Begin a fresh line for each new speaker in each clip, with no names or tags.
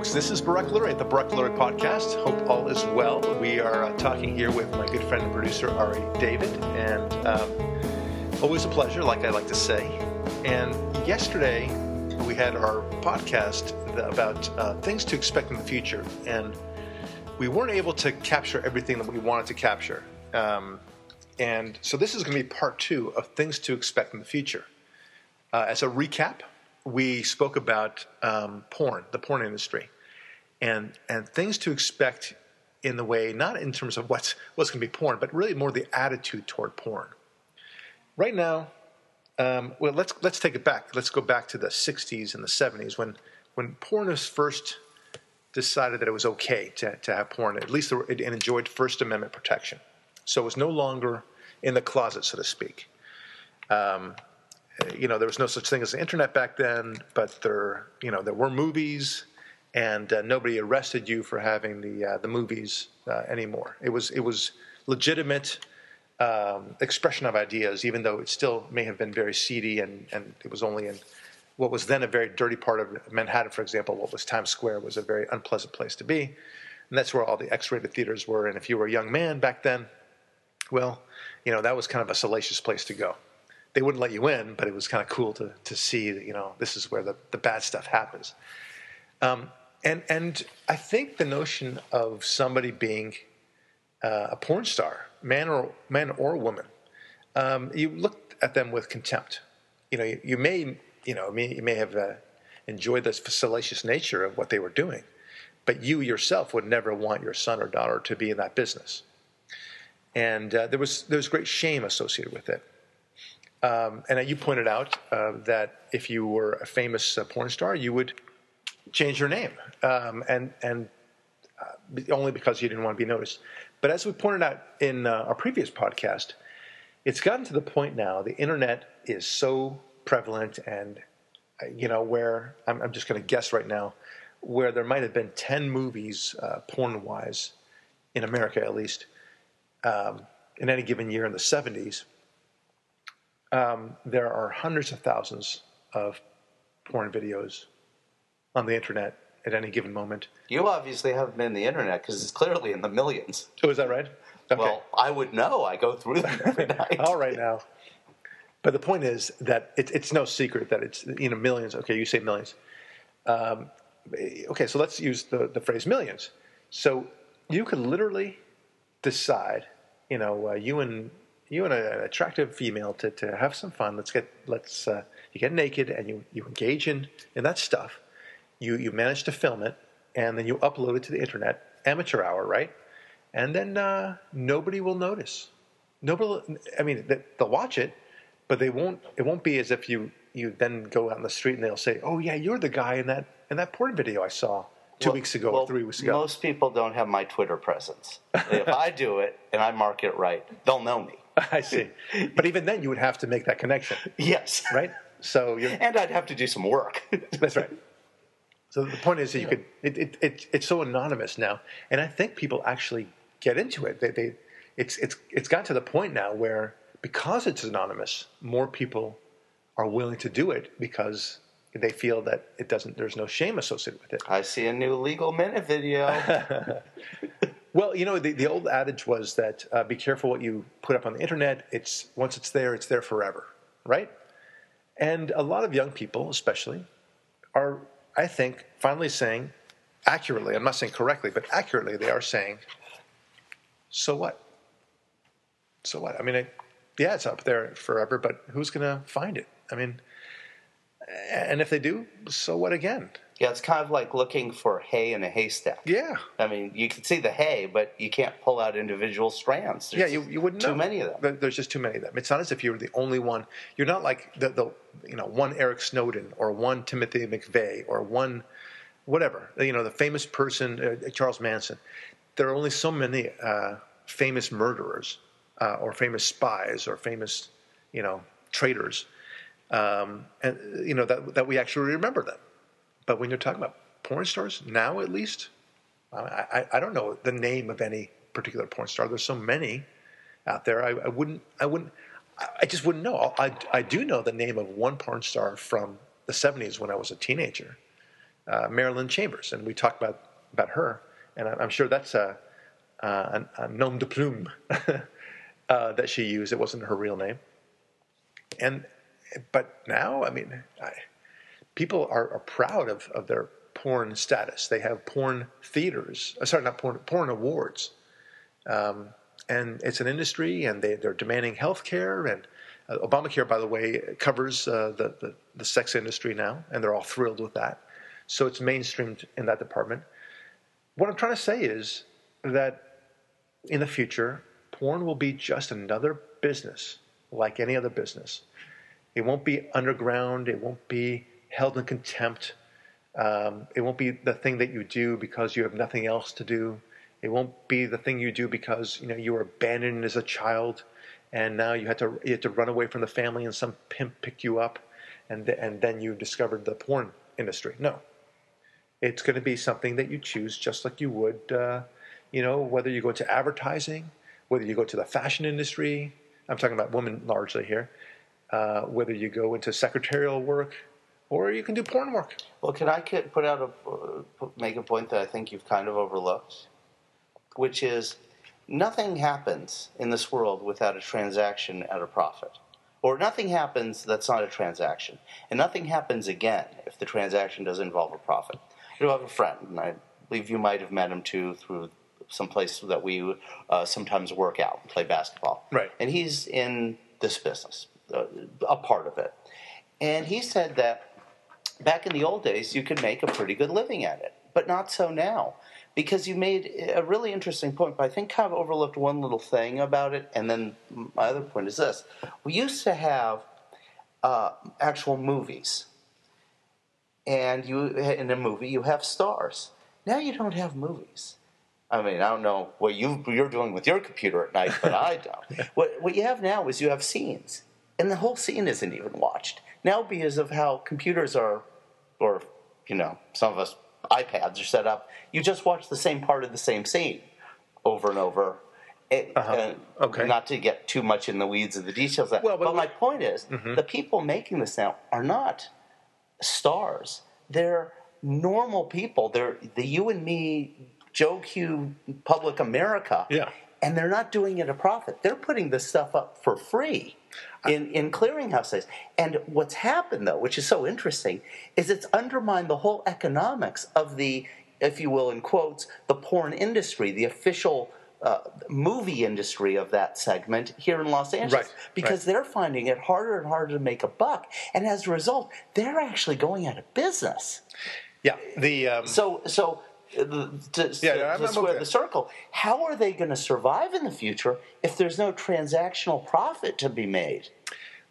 folks. This is Barak Lurie at the Barak Lurie Podcast. Hope all is well. We are uh, talking here with my good friend and producer, Ari David, and um, always a pleasure, like I like to say. And yesterday, we had our podcast about uh, things to expect in the future, and we weren't able to capture everything that we wanted to capture. Um, and so this is going to be part two of things to expect in the future. Uh, as a recap, we spoke about um, porn, the porn industry, and and things to expect in the way, not in terms of what's what's going to be porn, but really more the attitude toward porn. Right now, um, well, let's let's take it back. Let's go back to the '60s and the '70s when when porn was first decided that it was okay to, to have porn. At least it enjoyed First Amendment protection, so it was no longer in the closet, so to speak. Um, you know, there was no such thing as the internet back then, but there, you know, there were movies, and uh, nobody arrested you for having the uh, the movies uh, anymore. It was it was legitimate um, expression of ideas, even though it still may have been very seedy, and and it was only in what was then a very dirty part of Manhattan, for example. What was Times Square was a very unpleasant place to be, and that's where all the X-rated theaters were. And if you were a young man back then, well, you know, that was kind of a salacious place to go they wouldn't let you in, but it was kind of cool to to see that you know this is where the, the bad stuff happens. Um, and and I think the notion of somebody being uh, a porn star, man or man or woman, um, you look at them with contempt. You know, you, you may you know you may have uh, enjoyed the salacious nature of what they were doing, but you yourself would never want your son or daughter to be in that business. And uh, there was there was great shame associated with it. Um, and you pointed out uh, that if you were a famous uh, porn star, you would change your name, um, and and uh, only because you didn't want to be noticed. But as we pointed out in uh, our previous podcast, it's gotten to the point now. The internet is so prevalent, and uh, you know where I'm, I'm just going to guess right now, where there might have been ten movies, uh, porn-wise, in America at least, um, in any given year in the '70s um, there are hundreds of thousands of porn videos on the internet at any given moment.
You obviously haven't been the internet because it's clearly in the millions.
Oh, is that right?
Okay. Well, I would know. I go through them every night.
All right now. But the point is that it, it's no secret that it's you know millions. Okay, you say millions. Um, okay, so let's use the, the phrase millions. So you could literally decide, you know, uh, you and you and an attractive female to, to have some fun. Let's get let's uh, you get naked and you, you engage in, in that stuff. You you manage to film it and then you upload it to the internet, amateur hour, right? And then uh, nobody will notice. Nobody. I mean, they'll watch it, but they won't. It won't be as if you you then go out in the street and they'll say, "Oh yeah, you're the guy in that in that porn video I saw." two well, weeks ago
well,
three weeks ago.
Most people don't have my Twitter presence. if I do it and I mark it right, they'll know me.
I see. But even then, you would have to make that connection.
Yes.
Right. So you're,
and I'd have to do some work.
that's right. So the point is that you could. It, it, it, it's so anonymous now, and I think people actually get into it. They, they it's it's it's got to the point now where because it's anonymous, more people are willing to do it because they feel that it doesn't. There's no shame associated with it.
I see a new legal minute video.
Well, you know, the, the old adage was that uh, be careful what you put up on the internet. It's once it's there, it's there forever, right? And a lot of young people, especially, are, I think, finally saying, accurately, I'm not saying correctly, but accurately, they are saying, so what? So what? I mean, yeah, it's up there forever, but who's going to find it? I mean, and if they do, so what again?
Yeah, it's kind of like looking for hay in a haystack.
Yeah.
I mean, you can see the hay, but you can't pull out individual strands.
There's yeah, you, you wouldn't
too
know.
many of them.
There's just too many of them. It's not as if you were the only one. You're not like the, the you know one Eric Snowden or one Timothy McVeigh or one whatever you know the famous person uh, Charles Manson. There are only so many uh, famous murderers uh, or famous spies or famous you know traitors, um, and you know that that we actually remember them. But when you're talking about porn stars now, at least, I, I, I don't know the name of any particular porn star. There's so many out there. I, I wouldn't. I wouldn't. I just wouldn't know. I, I do know the name of one porn star from the 70s when I was a teenager. uh, Marilyn Chambers, and we talked about about her, and I, I'm sure that's a, uh, a, a nom de plume uh, that she used. It wasn't her real name, and but now, I mean, I, people are, are proud of, of their porn status. They have porn theaters. Uh, sorry, not porn. Porn awards. Um, and it's an industry, and they, they're demanding health care. And uh, Obamacare, by the way, covers uh, the, the, the sex industry now, and they're all thrilled with that. So it's mainstreamed in that department. What I'm trying to say is that in the future, porn will be just another business like any other business. It won't be underground. It won't be held in contempt. Um, it won't be the thing that you do because you have nothing else to do. It won't be the thing you do because you know you were abandoned as a child, and now you had to you had to run away from the family, and some pimp picked you up, and th- and then you discovered the porn industry. No, it's going to be something that you choose, just like you would, uh, you know, whether you go to advertising, whether you go to the fashion industry. I'm talking about women largely here. Uh, whether you go into secretarial work, or you can do porn work.
Well, can I put out a uh, make a point that I think you've kind of overlooked, which is nothing happens in this world without a transaction at a profit, or nothing happens that's not a transaction, and nothing happens again if the transaction doesn't involve a profit. I do have a friend, and I believe you might have met him too through some place that we uh, sometimes work out, and play basketball.
Right.
And he's in this business, uh, a part of it, and he said that back in the old days, you could make a pretty good living at it, but not so now. Because you made a really interesting point, but I think kind of overlooked one little thing about it. And then my other point is this: we used to have uh, actual movies, and you in a movie you have stars. Now you don't have movies. I mean, I don't know what you you're doing with your computer at night, but I don't. What what you have now is you have scenes, and the whole scene isn't even watched now because of how computers are or you know, some of us iPads are set up. You just watch the same part of the same scene over and over. It,
Uh-huh. Okay.
Not to get too much in the weeds of the details. That.
Well, but
but, my point is,
Mm-hmm.
the people making this now are not stars. They're normal people. They're the you and me, Joe Q, Public America.
Yeah.
And they're not doing it a profit. They're putting this stuff up for free in, in clearinghouse clearinghouses. And what's happened, though, which is so interesting, is it's undermined the whole economics of the, if you will, in quotes, the porn industry, the official uh, movie industry of that segment here in Los Angeles.
Right,
Because they're finding it harder and harder to make a buck. And as a result, they're actually going out of business.
Yeah, the um,
So, so to,
Yeah,
to, to square
okay.
the circle, how are they going to survive in the future if there's no transactional profit to be made?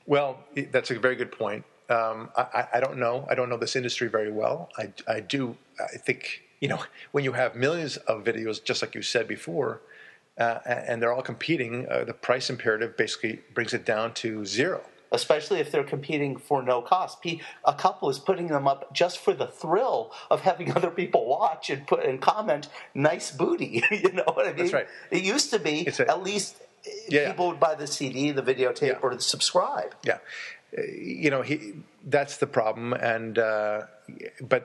Well, that's a very good point. Um, I, I- I don't know. I don't know this industry very well. I, I do. I think you know when you have millions of videos, just like you said before, uh, and they're all competing, uh, the price imperative basically brings it down to zero.
Especially if they're competing for no cost. A couple is putting them up just for the thrill of having other people watch and put and comment, "Nice booty." you know what I mean?
That's right.
It used to be
a-
at least uh,
Yeah,
people would buy the CD, the videotape,
Yeah.
or subscribe.
Yeah, Uh, you know he. That's the problem, and uh, but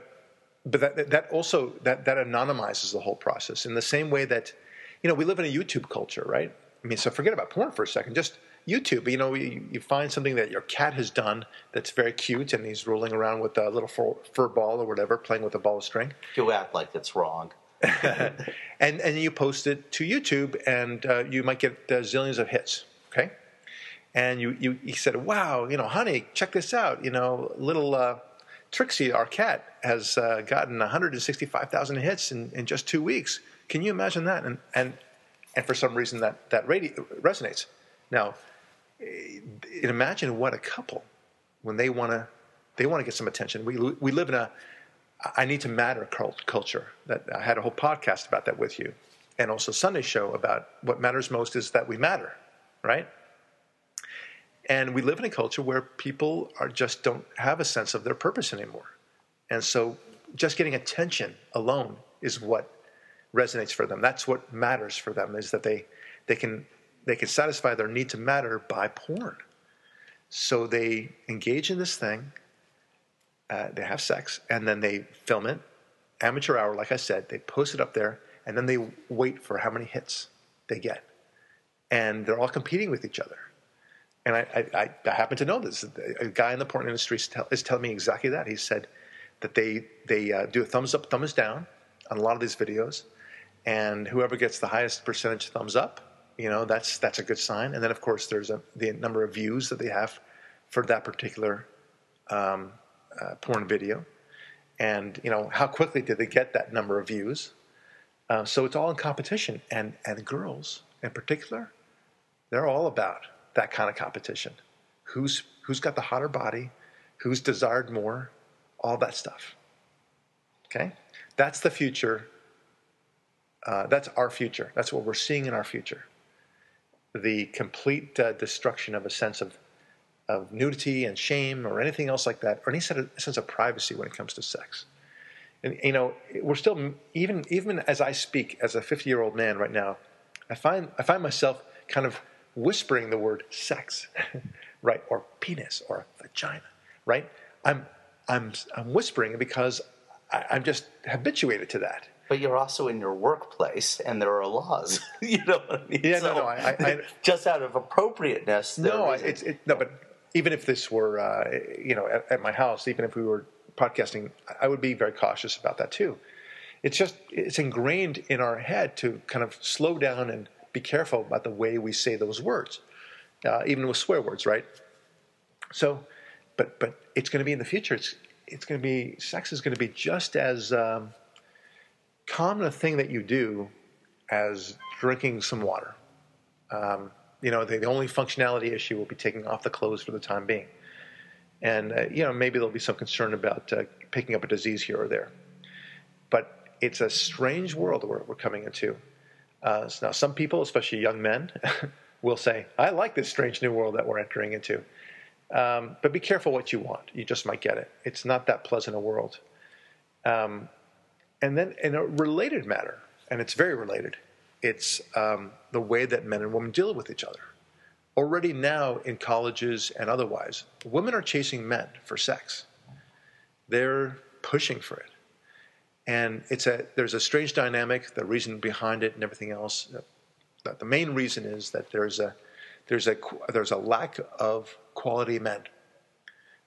but that that also that that anonymizes the whole process in the same way that you know we live in a YouTube culture, right? I mean, so forget about porn for a second. Just YouTube. You know, you, you find something that your cat has done that's very cute, and he's rolling around with a little fur, fur ball or whatever, playing with a ball of string,
You act like it's wrong.
and and you post it to YouTube, and uh, you might get uh, zillions of hits. Okay, and you, you you said, "Wow, you know, honey, check this out. You know, little uh, Trixie, our cat, has uh, gotten 165,000 hits in, in just two weeks. Can you imagine that?" And and and for some reason that that radi- resonates. Now, imagine what a couple when they want to they want to get some attention. We we live in a I need to matter culture. That I had a whole podcast about that with you, and also Sunday show about what matters most is that we matter, right? And we live in a culture where people are just don't have a sense of their purpose anymore, and so just getting attention alone is what resonates for them. That's what matters for them is that they they can they can satisfy their need to matter by porn. So they engage in this thing uh, they have sex, and then they film it, amateur hour, like I said. They post it up there, and then they wait for how many hits they get, and they're all competing with each other. And I, I, I happen to know this. A guy in the porn industry is, tell, is telling me exactly that. He said that they they uh, do a thumbs up, thumbs down on a lot of these videos, and whoever gets the highest percentage of thumbs up, you know, that's that's a good sign. And then of course there's a, the number of views that they have for that particular um, uh, porn video, and you know how quickly did they get that number of views. Uh, so it's all in competition, and and girls in particular, they're all about that kind of competition. Who's who's got the hotter body, who's desired more, all that stuff. Okay, that's the future. Uh, that's our future. That's what we're seeing in our future. The complete uh, destruction of a sense of of nudity and shame or anything else like that, or any sort of, sense of privacy when it comes to sex. And you know, we're still even even as I speak as a 50 year old man right now, I find I find myself kind of whispering the word sex, right, or penis or vagina, right? I'm I'm I'm whispering because I, I'm just habituated to that.
But you're also in your workplace, and there are laws. you know what I mean?
Yeah, so, no, no. I, I,
just out of appropriateness.
No, it's it, no, but even if this were, uh, you know, at, at, my house, even if we were podcasting, I would be very cautious about that too. It's just it's ingrained in our head to kind of slow down and be careful about the way we say those words, uh, even with swear words, right? So, but but it's going to be in the future. It's it's going to be sex is going to be just as um, common a thing that you do as drinking some water. Um, you know, the, the, only functionality issue will be taking off the clothes for the time being. And, uh, you know, maybe there'll be some concern about uh, picking up a disease here or there. But it's a strange world we're, we're coming into. Uh, now, some people, especially young men, will say, I like this strange new world that we're entering into. Um, but be careful what you want. You just might get it. It's not that pleasant a world. Um, and then, in a related matter, and it's very related, it's um, the way that men and women deal with each other. Already now in colleges and otherwise, women are chasing men for sex. They're pushing for it. And it's a, there's a strange dynamic, the reason behind it and everything else. The main reason is that there's a, there's a, there's a lack of quality men,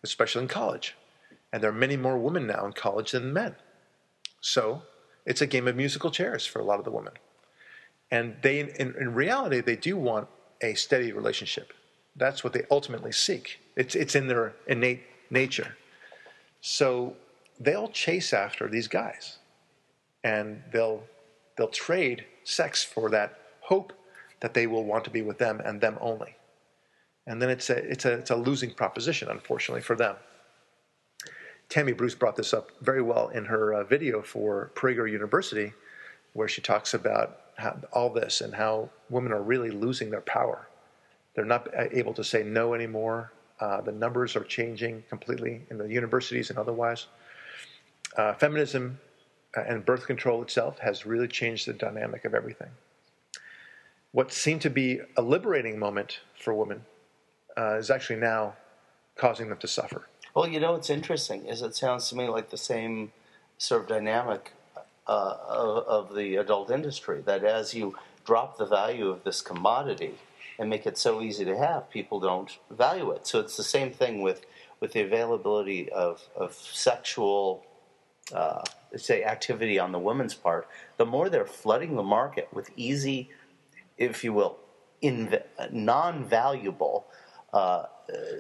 especially in college. And there are many more women now in college than men. So it's a game of musical chairs for a lot of the women. And they, in, in reality, they do want a steady relationship. That's what they ultimately seek. It's, it's in their innate nature. So they'll chase after these guys and they'll, they'll trade sex for that hope that they will want to be with them and them only. And then it's a, it's a, it's a losing proposition, unfortunately, for them. Tammy Bruce brought this up very well in her uh, video for Prager University, where she talks about how, all this and how women are really losing their power. They're not able to say no anymore. Uh, the numbers are changing completely in the universities and otherwise. Uh, feminism uh, and birth control itself has really changed the dynamic of everything. What seemed to be a liberating moment for women uh, is actually now causing them to suffer.
Well, you know what's interesting is it sounds to me like the same sort of dynamic uh, of, the adult industry. That as you drop the value of this commodity and make it so easy to have, people don't value it. So it's the same thing with with the availability of of sexual. Uh, say activity on the women's part, the more they're flooding the market with easy, if you will, inv- non-valuable uh,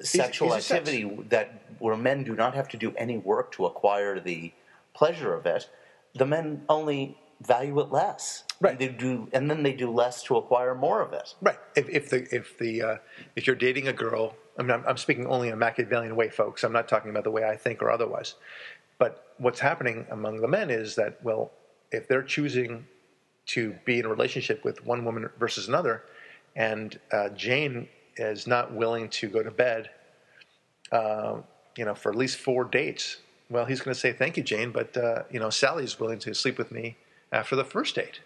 sexual activity sex. that where men do not have to do any work to acquire the pleasure of it, the men only value it less.
Right.
And they do, and then they do less to acquire more of it.
Right. If, if the if the uh, if you're dating a girl, I mean, I'm, I'm, speaking only in a Machiavellian way, folks. I'm not talking about the way I think or otherwise. But what's happening among the men is that, well, if they're choosing to be in a relationship with one woman versus another, and uh, Jane is not willing to go to bed, uh, you know, for at least four dates well, he's going to say, "Thank you, Jane," but uh, you know, Sally's willing to sleep with me after the first date,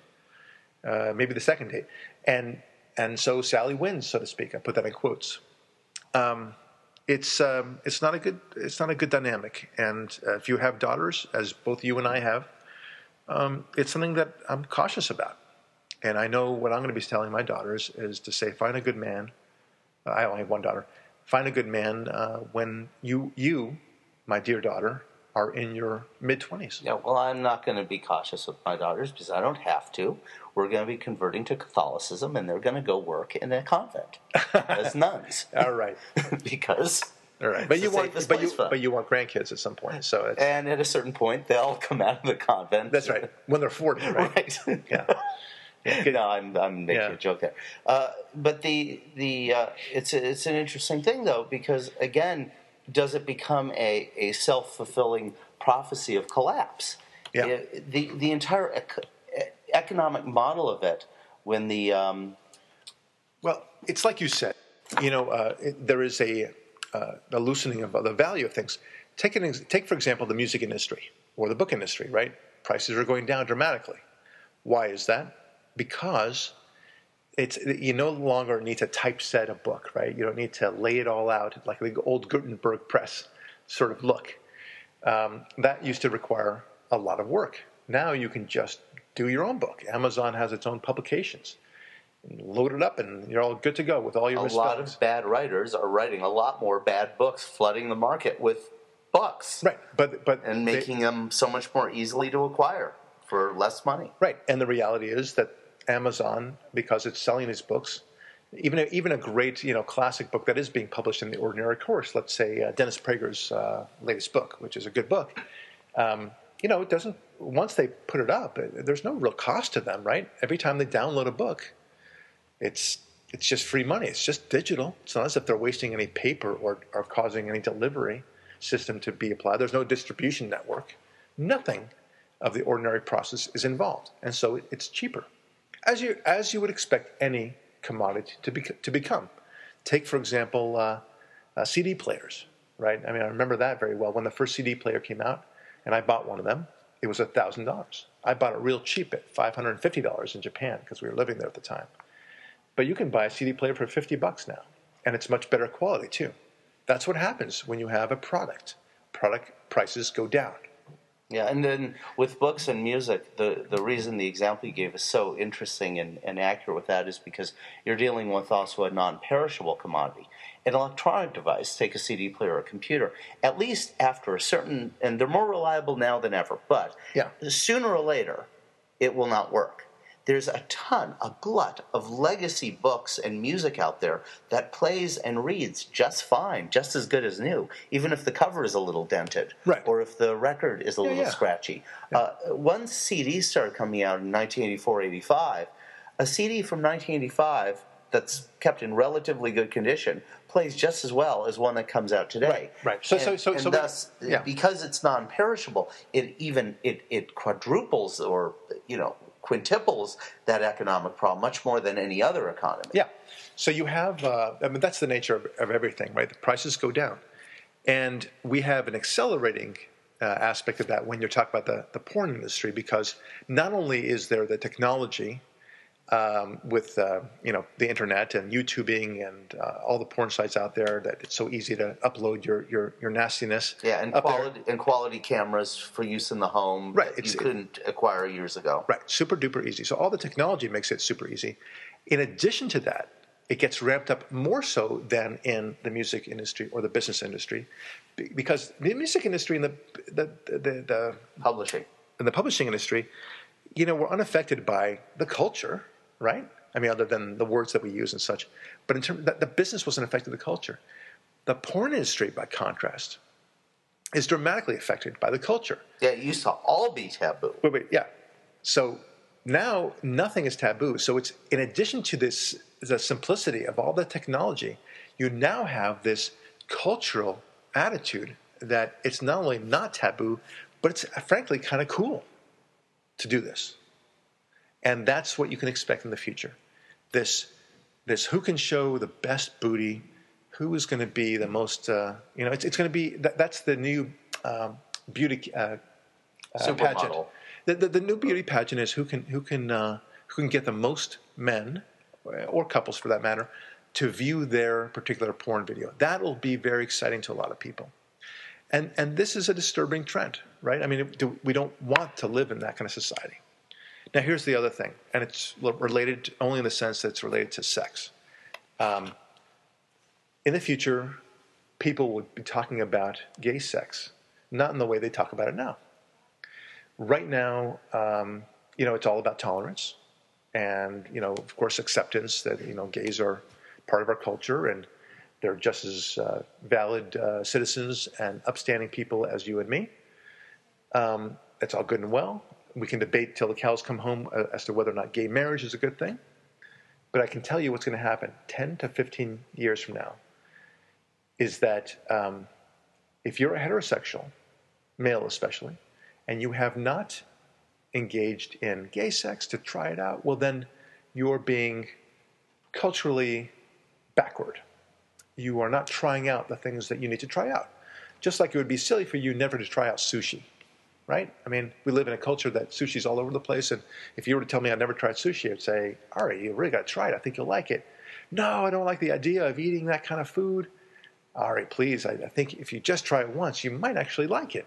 uh, maybe the second date, and and so Sally wins, so to speak. I put that in quotes. Um, it's um, it's not a good it's not a good dynamic. And uh, if you have daughters, as both you and I have, um, it's something that I'm cautious about. And I know what I'm going to be telling my daughters is to say, find a good man. I only have one daughter. Find a good man uh, when you you, my dear daughter, are in your mid twenties.
Yeah, well, I'm not going to be cautious with my daughters because I don't have to. We're going to be converting to Catholicism, and they're going to go work in a convent as nuns.
All right,
because
all right. But you want but you but you want grandkids at some point. So it's,
and at a certain point, they'll come out of the convent.
That's right. When they're forty, right?
right.
yeah.
No, I'm, I'm making yeah. a joke there. Uh, but the the uh, it's a, it's an interesting thing though because again, does it become a, a self fulfilling prophecy of collapse?
Yeah.
It, the the entire ec- economic model of it when the um,
well, it's like you said. You know, uh, it, there is a, uh, a loosening of the value of things. Take an take for example the music industry or the book industry. Right, prices are going down dramatically. Why is that? Because it's you no longer need to typeset a book, right? You don't need to lay it all out like the old Gutenberg press sort of look. Um, that used to require a lot of work. Now you can just do your own book. Amazon has its own publications. Load it up, and you're all good to go with all your.
A lot of bad writers are writing a lot more bad books, flooding the market with books,
right? But but
and making they, them so much more easily to acquire for less money,
right? And the reality is that Amazon because it's selling these books. Even a, even a great you know classic book that is being published in the ordinary course, let's say uh, Dennis Prager's uh, latest book, which is a good book. Um, you know, it doesn't. Once they put it up, it, there's no real cost to them, right? Every time they download a book, it's it's just free money. It's just digital. It's not as if they're wasting any paper or, or causing any delivery system to be applied. There's no distribution network. Nothing of the ordinary process is involved, and so it, it's cheaper as you as you would expect any commodity to be, to become. Take for example uh, uh, CD players, right? I mean, I remember that very well when the first CD player came out, and I bought one of them. It was thousand dollars. I bought it real cheap at five hundred and fifty dollars in Japan because we were living there at the time. But you can buy a CD player for fifty bucks now, and it's much better quality too. That's what happens when you have a product. Product prices go down.
Yeah, and then with books and music, the, the reason the example you gave is so interesting and, and accurate with that is because you're dealing with also a non perishable commodity. An electronic device, take a CD player or a computer, at least after a certain, and they're more reliable now than ever, but
yeah.
sooner or later, it will not work there's a ton, a glut of legacy books and music out there that plays and reads just fine, just as good as new, even if the cover is a little dented,
right.
or if the record is a
yeah,
little
yeah.
scratchy. Yeah. Uh, once CDs started coming out in 1984 85, a CD from 1985 that's kept in relatively good condition plays just as well as one that comes out today.
Right. Right. So,
and,
so, so,
and
so
thus,
yeah.
because it's non-perishable, it even it, it quadruples or you know quintuples that economic problem much more than any other economy.
Yeah. So you have, uh, I mean, that's the nature of, of, everything, right? The prices go down. And we have an accelerating uh, aspect of that when you're talking about the, the porn industry, because not only is there the technology um, with uh, you know the internet and YouTubing and uh, all the porn sites out there that it's so easy to upload your your, your nastiness.
Yeah, and quality there. and quality cameras for use in the home.
Right,
you couldn't it, acquire years ago.
Right, super duper easy. So all the technology makes it super easy. In addition to that, it gets ramped up more so than in the music industry or the business industry, because the music industry and the the the, the, the
publishing
and the publishing industry, you know, we're unaffected by the culture right? I mean, other than the words that we use and such. But in terms, the business wasn't affected the culture. The porn industry, by contrast, is dramatically affected by the culture.
Yeah, it used to all be taboo.
Wait, wait, yeah. So now nothing is taboo. So it's in addition to this, the simplicity of all the technology, you now have this cultural attitude that it's not only not taboo, but it's frankly kind of cool to do this. And that's what you can expect in the future. This, this who can show the best booty, who is going to be the most, uh, you know, it's, it's going to be, that, that's the new um, beauty uh, uh, pageant. The, the, the, new beauty pageant is who can, who can, uh, who can get the most men, or couples for that matter, to view their particular porn video. That'll be very exciting to a lot of people. And, and this is a disturbing trend, right? I mean, we don't want to live in that kind of society. Now, here's the other thing, and it's related only in the sense that it's related to sex. Um, in the future, people would be talking about gay sex, not in the way they talk about it now. Right now, um, you know, it's all about tolerance and, you know, of course, acceptance that, you know, gays are part of our culture and they're just as uh, valid uh, citizens and upstanding people as you and me. Um, it's all good and well. We can debate till the cows come home uh, as to whether or not gay marriage is a good thing. But I can tell you what's going to happen 10 to 15 years from now is that um, if you're a heterosexual, male especially, and you have not engaged in gay sex to try it out, well, then you're being culturally backward. You are not trying out the things that you need to try out. Just like it would be silly for you never to try out sushi, right? I mean, we live in a culture that sushi's all over the place, and if you were to tell me I'd never tried sushi, I'd say, Ari, you really got to try it. I think you'll like it. No, I don't like the idea of eating that kind of food. Ari, please, I, I think if you just try it once, you might actually like it.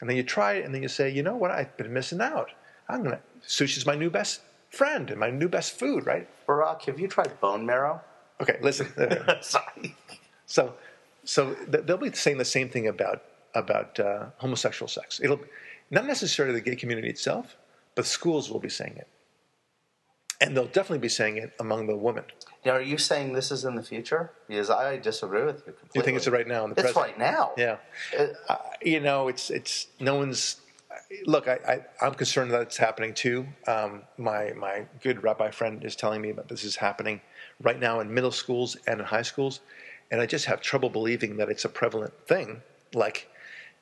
And then you try it, and then you say, you know what, I've been missing out. I'm gonna sushi's my new best friend and my new best food, right?
Barak, have you tried bone marrow?
Okay, listen.
Sorry.
So, so they'll be saying the same thing about about uh, homosexual sex. It'll not necessarily the gay community itself, but schools will be saying it, and they'll definitely be saying it among the women.
Now, are you saying this is in the future? Because I disagree with you completely.
You think it's right now in the
it's
present?
right now.
Yeah.
Uh,
Uh, you know, it's it's no one's. Look, I, I I'm concerned that it's happening too. Um, my my good rabbi friend is telling me that this is happening right now in middle schools and in high schools, and I just have trouble believing that it's a prevalent thing. Like,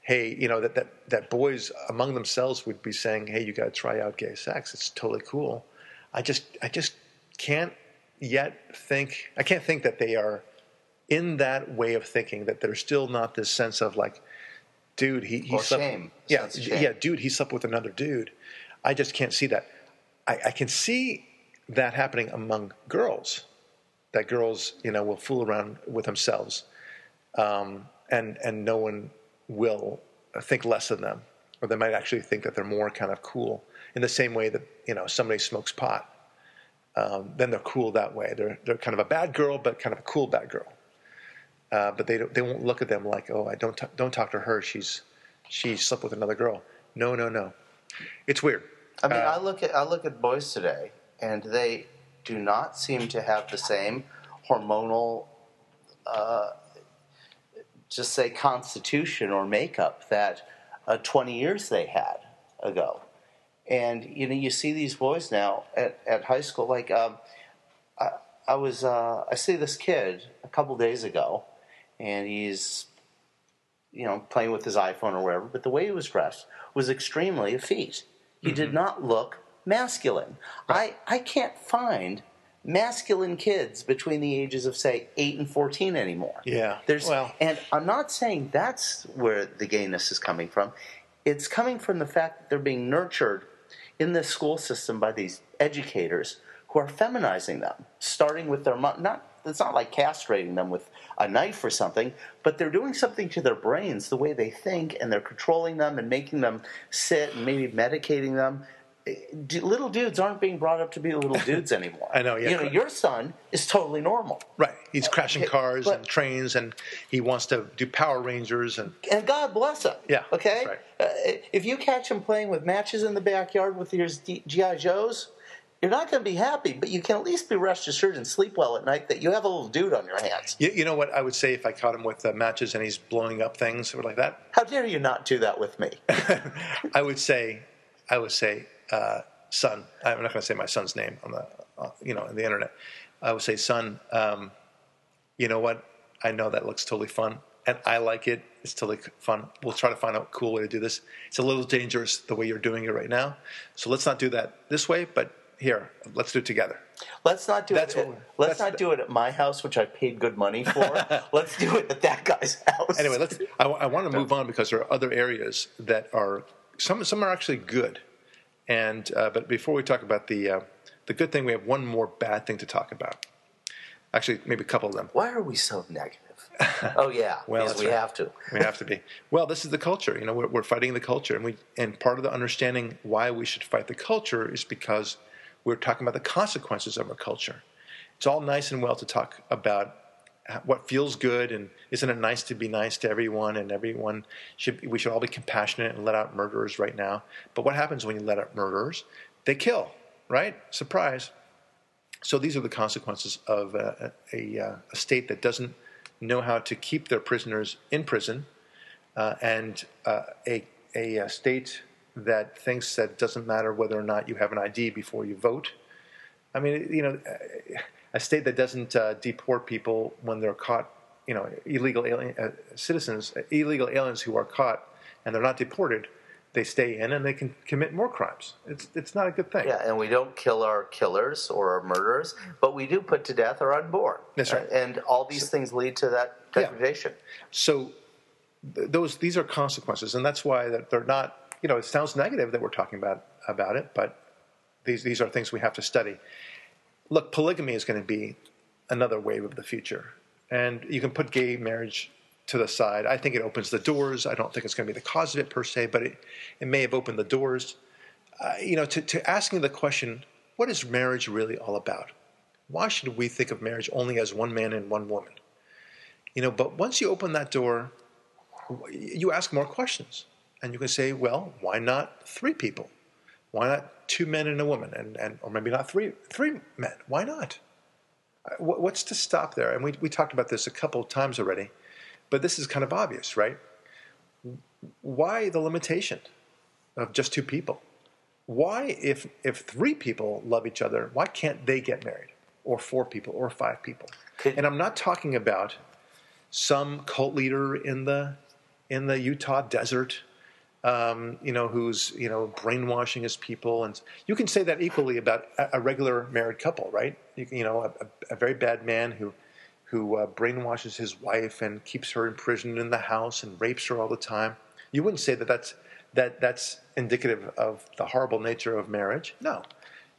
hey, you know that that that boys among themselves would be saying, hey, you got to try out gay sex. It's totally cool. I just I just can't yet think I can't think that they are in that way of thinking that there's still not this sense of like, dude, he, he
Or
slept,
shame.
yeah,
shame.
yeah, dude, he slept with another dude. I just can't see that. I, I can see that happening among girls, that girls, you know, will fool around with themselves, um, and and no one will think less of them, or they might actually think that they're more kind of cool in the same way that you know somebody smokes pot um, then they're cool that way. They're they're kind of a bad girl, but kind of a cool bad girl. Uh, but they don't, they won't look at them like, oh, I don't t- don't talk to her. She's she slept with another girl. No, no, no. It's weird.
I mean,
Uh,
I look at I look at boys today, and they do not seem to have the same hormonal, uh, just say constitution or makeup that uh, 20 years they had ago. And you know, you see these boys now at, at high school. Like, um, I, I was uh, I see this kid a couple days ago, and he's you know playing with his iPhone or whatever. But the way he was dressed was extremely effete. He did not look masculine. I I can't find masculine kids between the ages of say eight and fourteen anymore.
Yeah,
There's
well-
and I'm not saying that's where the gayness is coming from. It's coming from the fact that they're being nurtured in this school system by these educators who are feminizing them, starting with their mo- not. It's not like castrating them with a knife or something, but they're doing something to their brains, the way they think, and they're controlling them and making them sit and maybe medicating them. D- Little dudes aren't being brought up to be little dudes anymore.
I know, yeah.
You know, your son is totally normal.
right. He's crashing cars
but-
and trains, and he wants to do Power Rangers and
and God bless him.
Yeah,
Okay.
that's
Uh, if you catch him playing with matches in the backyard with your GI Joes, you're not going to be happy, but you can at least be rest assured and sleep well at night that you have a little dude on your hands.
you, you know what I would say if I caught him with uh, matches and he's blowing up things or like that.
How dare you not do that with me?
I would say, I would say, uh, son. I'm not going to say my son's name on the, uh, you know, on the internet. I would say, son. Um, you know what? I know that looks totally fun, and I like it. It's totally fun. We'll try to find a cool way to do this. It's a little dangerous the way you're doing it right now, so let's not do that this way. But here, let's do it together.
Let's not do
That's
it.
what-
let's not do it at my house, which I paid good money for. let's do it at that guy's house.
Anyway, let's. I, I want to move on because there are other areas that are some. Some are actually good, and uh, but before we talk about the uh, the good thing, we have one more bad thing to talk about. Actually, maybe a couple of them.
Why are we so negative? oh yeah,
Well,
because we
right.
have to.
we have to be. Well, this is the culture. You know, we're, we're fighting the culture, and we and part of the understanding why we should fight the culture is because we're talking about the consequences of our culture. It's all nice and well to talk about what feels good and isn't it nice to be nice to everyone and everyone should we should all be compassionate and let out murderers right now. But what happens when you let out murderers? They kill, right? Surprise. So these are the consequences of a, a, a, a state that doesn't know how to keep their prisoners in prison, uh, and uh, a, a, uh state that thinks that it doesn't matter whether or not you have an ID before you vote. I mean, you know, a state that doesn't uh, deport people when they're caught, you know, illegal alien, uh, citizens, illegal aliens who are caught and they're not deported, they stay in and they can commit more crimes. It's it's not a good thing.
Yeah, and we don't kill our killers or our murderers, but we do put to death our unborn.
That's right.
And all these things lead to that
Yeah.
degradation.
So th- those these are consequences, and that's why that they're not. You know, it sounds negative that we're talking about about it, but these these are things we have to study. Look, polygamy is going to be another wave of the future, and you can put gay marriage to the side. I think it opens the doors. I don't think it's going to be the cause of it per se, but it it may have opened the doors. Uh, you know, to, to asking the question, what is marriage really all about? Why should we think of marriage only as one man and one woman? You know, but once you open that door, you ask more questions. And you can say, well, why not three people? Why not two men and a woman? And, and or maybe not three three men. Why not? Uh, What's to stop there? And we, we talked about this a couple of times already, but this is kind of obvious, right? Why the limitation of just two people? Why, if, if three people love each other, why can't they get married? Or four people, or five people?
Could-
and I'm not talking about some cult leader in the in the Utah desert, um, you know, who's you know brainwashing his people, and you can say that equally about a, a regular married couple, right? You, you know, a, a, very bad man who who uh, brainwashes his wife and keeps her imprisoned in the house and rapes her all the time. You wouldn't say that that's that that's indicative of the horrible nature of marriage. No,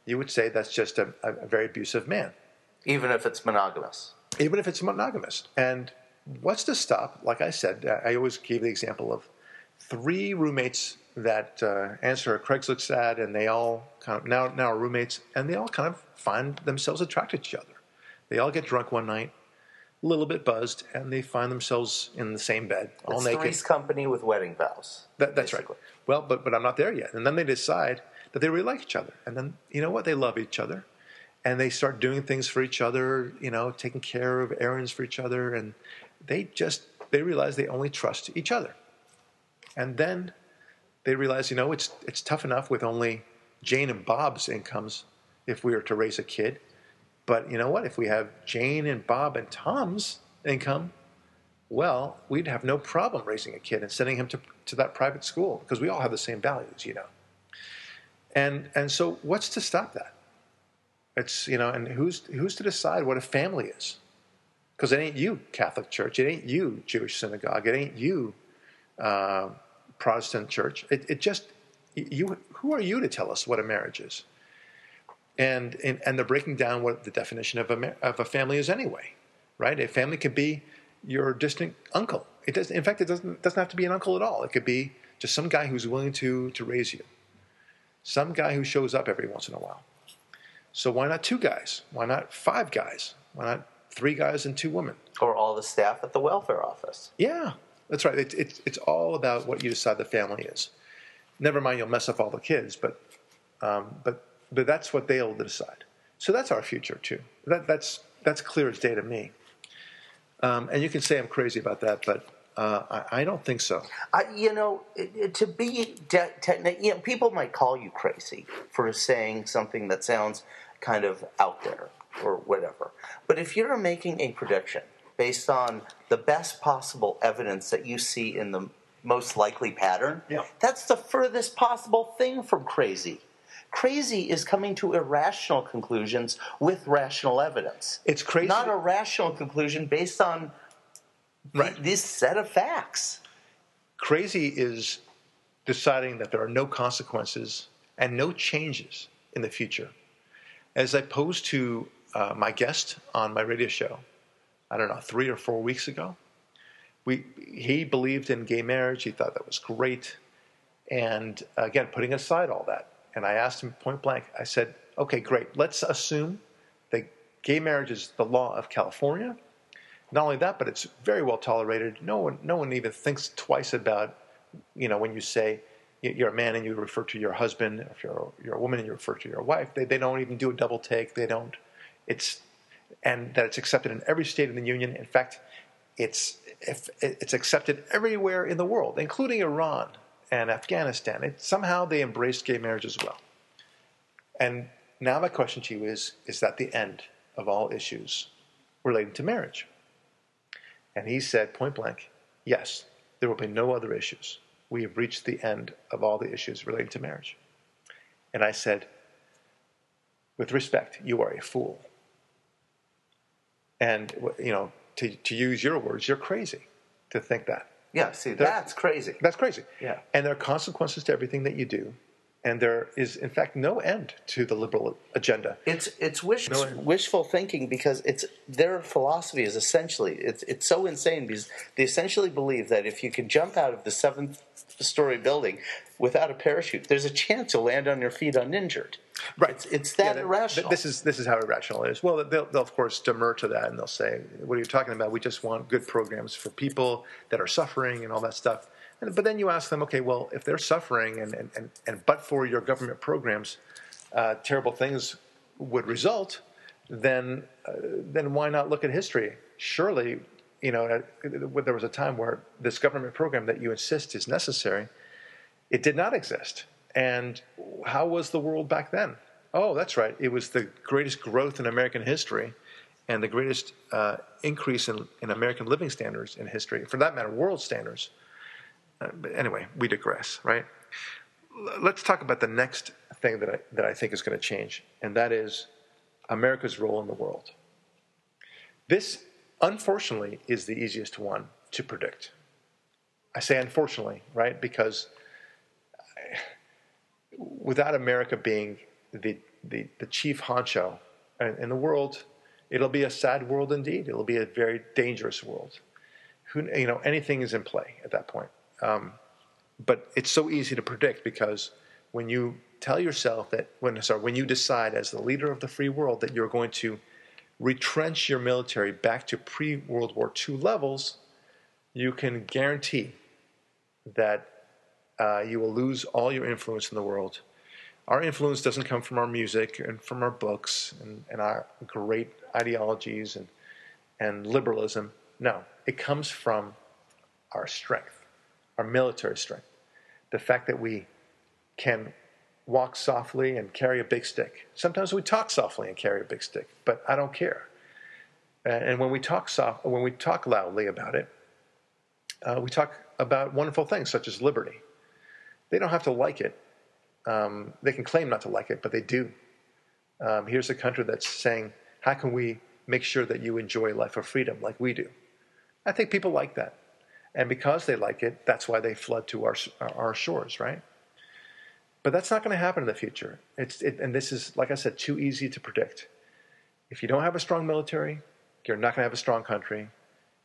you would say that's just a, a, a very abusive man
Even if it's monogamous.
even if it's monogamous. And what's to stop? Like I said, I always gave the example of three roommates that uh, answer a Craigslist ad, and they all kind of now now are roommates, and they all kind of find themselves attracted to each other. They all get drunk one night, a little bit buzzed, and they find themselves in the same bed, all
It's
naked.
Three's Company with wedding vows.
That, that's right. Well, but but I'm not there yet. And then they decide that they really like each other, and then you know what? They love each other, and they start doing things for each other. You know, taking care of errands for each other, and they just they realize they only trust each other. And then they realize, you know, it's it's tough enough with only Jane and Bob's incomes if we were to raise a kid. But you know what? If we have Jane and Bob and Tom's income, well, we'd have no problem raising a kid and sending him to, to that private school because we all have the same values, you know. And and so what's to stop that? It's you know, and who's who's to decide what a family is? Because it ain't you, Catholic Church. It ain't you, Jewish synagogue. It ain't you, uh, Protestant church. It, it just you. Who are you to tell us what a marriage is? And and, and they're breaking down what the definition of a of a family is anyway, right? A family could be your distant uncle. It doesn't. In fact, it doesn't doesn't have to be an uncle at all. It could be just some guy who's willing to to raise you, some guy who shows up every once in a while. So why not two guys? Why not five guys? Why not three guys and two women?
Or all the staff at the welfare office.
Yeah, that's right. It, it, it's all about what you decide the family is. Never mind, you'll mess up all the kids, but um, but but that's what they'll decide. So that's our future too. That, that's that's clear as day to me. Um, and you can say I'm crazy about that, but uh, I, I don't think so.
I, you know, to be de- you know, people might call you crazy for saying something that sounds kind of out there or whatever. But if you're making a prediction based on the best possible evidence that you see in the most likely pattern,
Yeah.
that's the furthest possible thing from crazy. Crazy is coming to irrational conclusions with rational evidence.
It's crazy.
Not a rational conclusion based on
Right.
th- this set of facts.
Crazy is deciding that there are no consequences and no changes in the future, as opposed to uh, my guest on my radio show. I don't know, three or four weeks ago. We he believed in gay marriage. He thought that was great, and again, putting aside all that, and I asked him point blank. I said, "Okay, great. Let's assume that gay marriage is the law of California." Not only that, but it's very well tolerated. No one, no one even thinks twice about, you know, when you say you're a man and you refer to your husband. If you're you're a woman and you refer to your wife, they they don't even do a double take. They don't. It's and that it's accepted in every state in the union. In fact, it's it's accepted everywhere in the world, including Iran and Afghanistan. It, somehow they embraced gay marriage as well. And now my question to you is: Is that the end of all issues relating to marriage? And he said point blank, yes, there will be no other issues. We have reached the end of all the issues relating to marriage. And I said, with respect, you are a fool. And, you know, to, to use your words, you're crazy to think that.
Yeah, see, that's crazy.
That's crazy.
Yeah.
And there are consequences to everything that you do and there is in fact no end to the liberal agenda.
It's it's wish, no wishful thinking because it's their philosophy is essentially it's it's so insane because they essentially believe that if you can jump out of the seventh story building without a parachute, there's a chance you'll land on your feet uninjured.
Right.
It's, that yeah, irrational.
This is this is how irrational it is. Well, they'll, they'll of course demur to that and they'll say, "What are you talking about? We just want good programs for people that are suffering and all that stuff." But then you ask them, okay, well, if they're suffering and, and, and, and but for your government programs, uh, terrible things would result, then, uh, then why not look at history? Surely, you know, there was a time where this government program that you insist is necessary, it did not exist. And how was the world back then? Oh, that's right. It was the greatest growth in American history and the greatest uh, increase in, in American living standards in history, for that matter, world standards. Uh, but anyway, we digress, right? Let's talk about the next thing that I, that I think is going to change, and that is America's role in the world. This, unfortunately, is the easiest one to predict. I say unfortunately, right? Because without America being the, the, the chief honcho in the world, it'll be a sad world indeed. It'll be a very dangerous world. Who, you know, anything is in play at that point. Um, but it's so easy to predict because when you tell yourself that when sorry, when you decide as the leader of the free world that you're going to retrench your military back to pre-World War II levels, you can guarantee that uh, you will lose all your influence in the world. Our influence doesn't come from our music and from our books and, and our great ideologies and, and liberalism. No, it comes from our strength our military strength. The fact that we can walk softly and carry a big stick. Sometimes we talk softly and carry a big stick, but I don't care. And when we talk soft, when we talk loudly about it, uh, we talk about wonderful things such as liberty. They don't have to like it. Um, they can claim not to like it, but they do. Um, here's a country that's saying, "How can we make sure that you enjoy life of freedom like we do?" I think people like that. And because they like it, that's why they flood to our, our shores, right? But that's not going to happen in the future. It's, it, and this is, like I said, too easy to predict. If you don't have a strong military, you're not going to have a strong country.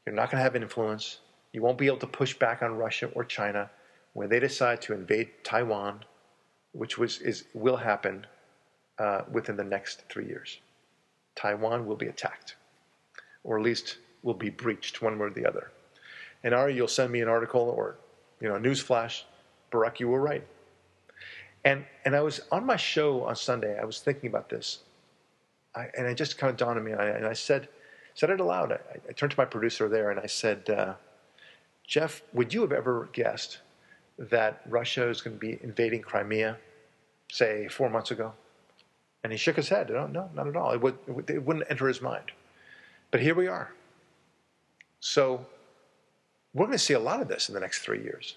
You're not going to have influence. You won't be able to push back on Russia or China when they decide to invade Taiwan, which was, is, will happen uh, within the next three years. Taiwan will be attacked, or at least will be breached one way or the other and Ari, you'll send me an article or you know a news flash. Barak, you were right. And and I was on my show on Sunday. I was thinking about this, I, and it just kind of dawned on me. And I, and I said said it aloud. I, I, turned to my producer there and I said, uh, Jeff, would you have ever guessed that Russia is going to be invading Crimea, say four months ago? And he shook his head. No, no, not at all. It, would, it wouldn't enter his mind. But here we are. So we're going to see a lot of this in the next three years.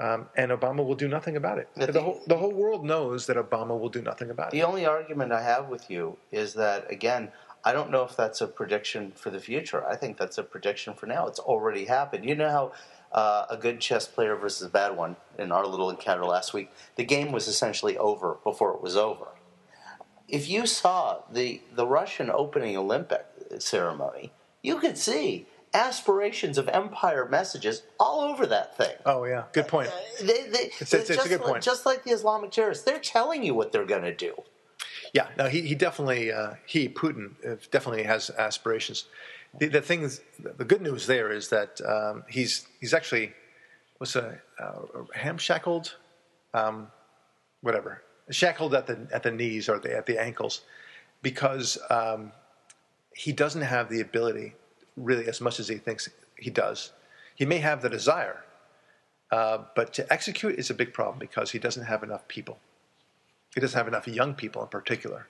Um, and Obama will do nothing about it. The, the, whole, the whole world knows that Obama will do nothing about
the
it.
The only argument I have with you is that, again, I don't know if that's a prediction for the future. I think that's a prediction for now. It's already happened. You know how uh, a good chess player versus a bad one in our little encounter last week, the game was essentially over before it was over. if you saw the the Russian opening Olympic ceremony, you could see aspirations of empire messages all over that thing.
Oh yeah, good point.
They, they,
It's- it's- it's a good point.
Just like the Islamic terrorists, they're telling you what they're going to do.
Yeah, no, he, he definitely uh, he Putin uh, definitely has aspirations. The, the the good news there is that um, he's he's actually was a ham shackled, um, whatever shackled at the at the knees or the, at the ankles, because um, he doesn't have the ability really as much as he thinks he does. He may have the desire, uh, but to execute is a big problem because he doesn't have enough people. He doesn't have enough young people in particular.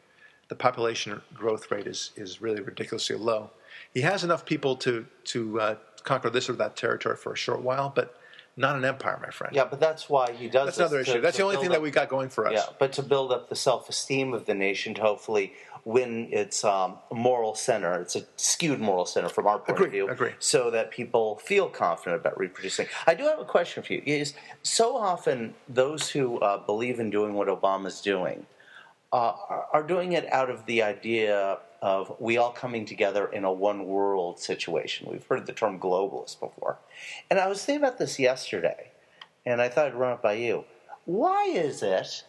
The population growth rate is, is really ridiculously low. He has enough people to, to uh, conquer this or that territory for a short while, but not an empire, my friend.
Yeah, but that's why he does.
That's another
to-
issue. That's the only thing that
up-
we got going for us.
Yeah, but to build up the self-esteem of the nation to hopefully win its um, moral center. It's a skewed moral center from our point
Agree,
of view,
agree.
so that people feel confident about reproducing. I do have a question for you. Is so often those who uh, believe in doing what Obama's doing uh, are, are doing it out of the idea of we all coming together in a one world situation. We've heard the term globalist before. And I was thinking about this yesterday, and I thought I'd run it by you. Why is it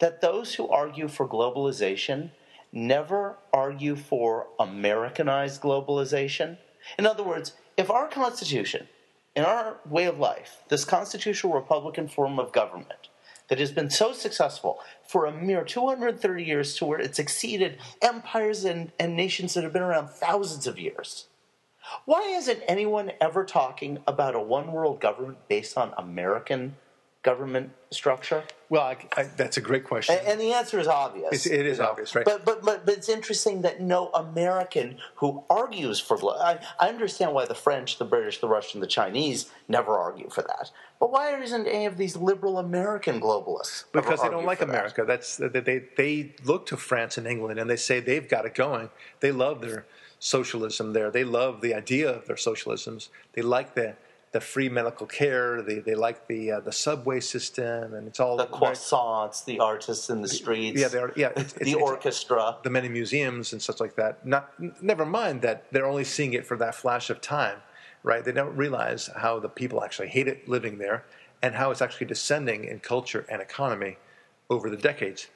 that those who argue for globalization never argue for Americanized globalization? In other words, if our Constitution, in our way of life, this constitutional Republican form of government, that has been so successful for a mere 230 years to where it's exceeded empires and, and nations that have been around thousands of years. Why isn't anyone ever talking about a one world government based on American government structure?
Well, I, I, that's a great question.
And, and the answer is obvious.
It's- it is
you know.
obvious, right.
But, but but but it's interesting that no American who argues for glo- I, I understand why the French, the British, the Russian, the Chinese never argue for that. But why isn't any of these liberal American globalists?
because they don't like
for that?
America. That's they, they they look to France and England and they say they've got it going. They love their socialism there. They love the idea of their socialisms. They like the the free medical care. They they like the uh, the subway system and it's all
The
very-
croissants, the artists in the streets,
yeah, they are, yeah. It's, it's,
the
it's-
orchestra.
the many museums and such like that. Not n- never mind that they're only seeing it for that flash of time, right? They don't realize how the people actually hate it living there and how it's actually descending in culture and economy over the decades.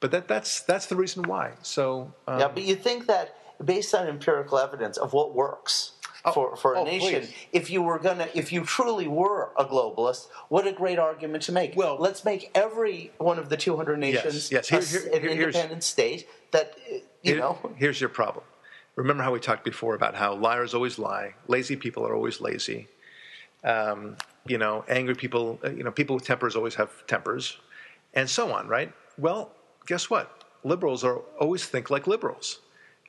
But that, that's that's the reason why. So um,
Yeah, but you think that based on empirical evidence of what works for, for a
oh,
nation,
please.
if you were gonna, if you truly were a globalist, what a great argument to make.
Well-
let's make every one of the 200 nations
yes.
a
Here- here-
an
here- here's-
independent state that uh, you know.
here's your problem. Remember how we talked before about how liars always lie, lazy people are always lazy. Um, you know, angry people, uh, you know, people with tempers always have tempers, and so on, right? Well, guess what? Liberals are always think like liberals,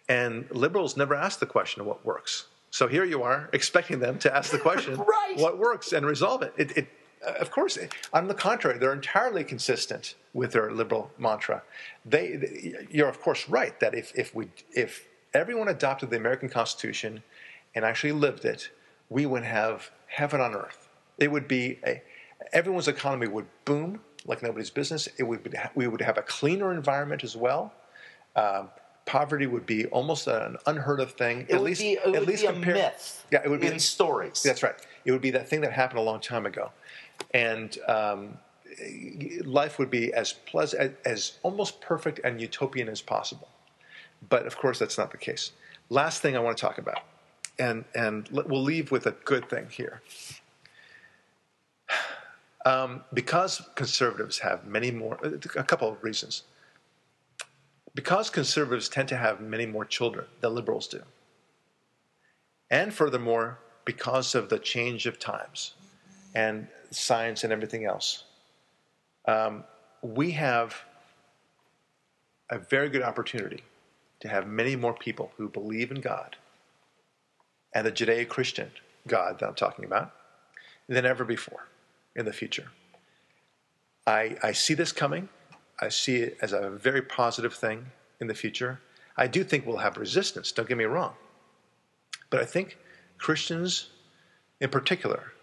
and liberals never ask the question of what works. So here you are expecting them to ask the question,
Right.
what works, and resolve it. It, it uh, of course, on the contrary, they're entirely consistent with their liberal mantra. They, they- you're of course right that if if we if everyone adopted the American Constitution and actually lived it, we would have heaven on earth. It would be a everyone's economy would boom like nobody's business. It would be, we would have a cleaner environment as well. Um, poverty would be almost an unheard of thing.
It
at least,
be, it
at
would
least compared-
myth
Yeah, it would be
in stories.
that's right. It would be that thing that happened a long time ago, and um, life would be as pleasant, as, as almost perfect and utopian as possible. But of course, that's not the case. Last thing I want to talk about, and and we'll leave with a good thing here. Um, because conservatives have many more, a couple of reasons. Because conservatives tend to have many more children than liberals do. And furthermore, because of the change of times and science and everything else, um, we have a very good opportunity to have many more people who believe in God and the Judeo Christian God that I'm talking about than ever before in the future. I, I see this coming. I see it as a very positive thing in the future. I do think we'll have resistance, don't get me wrong. But I think Christians in particular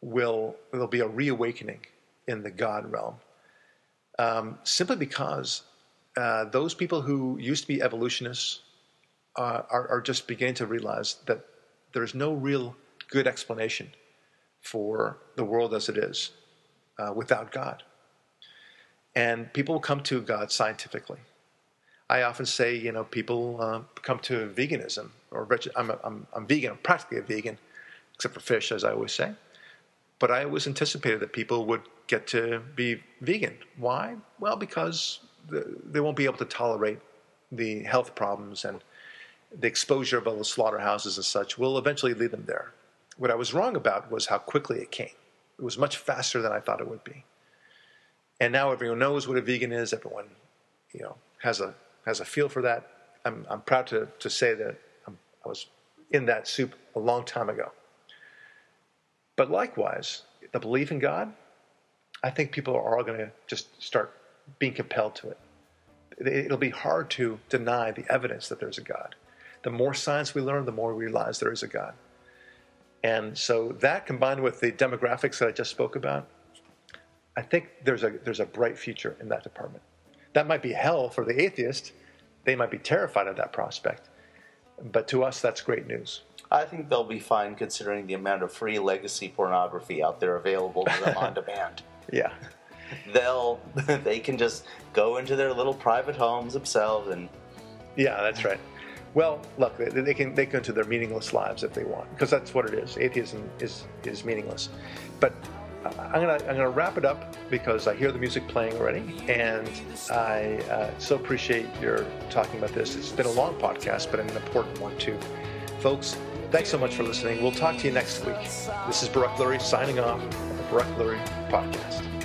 will there'll be a reawakening in the God realm. Um, simply because uh, those people who used to be evolutionists uh, are, are just beginning to realize that there's no real good explanation for the world as it is uh, without God. And people come to God scientifically. I often say, you know, people uh, come to veganism or I'm, a, I'm, I'm vegan, I'm practically a vegan, except for fish, as I always say. But I always anticipated that people would get to be vegan. Why? Well, because the, they won't be able to tolerate the health problems and the exposure of all the slaughterhouses and such will eventually lead them there. What I was wrong about was how quickly it came. It was much faster than I thought it would be. And now everyone knows what a vegan is. Everyone, you know, has a has a feel for that. I'm, I'm proud to, to say that I'm, I was in that soup a long time ago. But likewise, the belief in God, I think people are all going to just start being compelled to it. It'll be hard to deny the evidence that there's a God. The more science we learn, the more we realize there is a God. And so that combined with the demographics that I just spoke about, I think there's a, there's a bright future in that department. That might be hell for the atheist. They might be terrified of that prospect. But to us, that's great news.
I think they'll be fine considering the amount of free legacy pornography out there available to them on demand.
Yeah.
They'll they can just go into their little private homes themselves and
Yeah, that's right. Well, look, they, they can they can into their meaningless lives if they want, because that's what it is. Atheism is is meaningless. But I'm gonna I'm gonna wrap it up because I hear the music playing already, and I uh, so appreciate your talking about this. It's been a long podcast, but an important one too, folks. Thanks so much for listening. We'll talk to you next week. This is Barak Lurie signing off on the Barak Lurie podcast.